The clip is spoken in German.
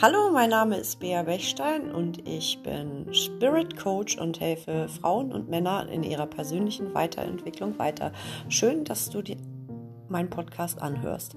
Hallo, mein Name ist Bea Bechstein und ich bin Spirit Coach und helfe Frauen und Männern in ihrer persönlichen Weiterentwicklung weiter. Schön, dass du dir meinen Podcast anhörst.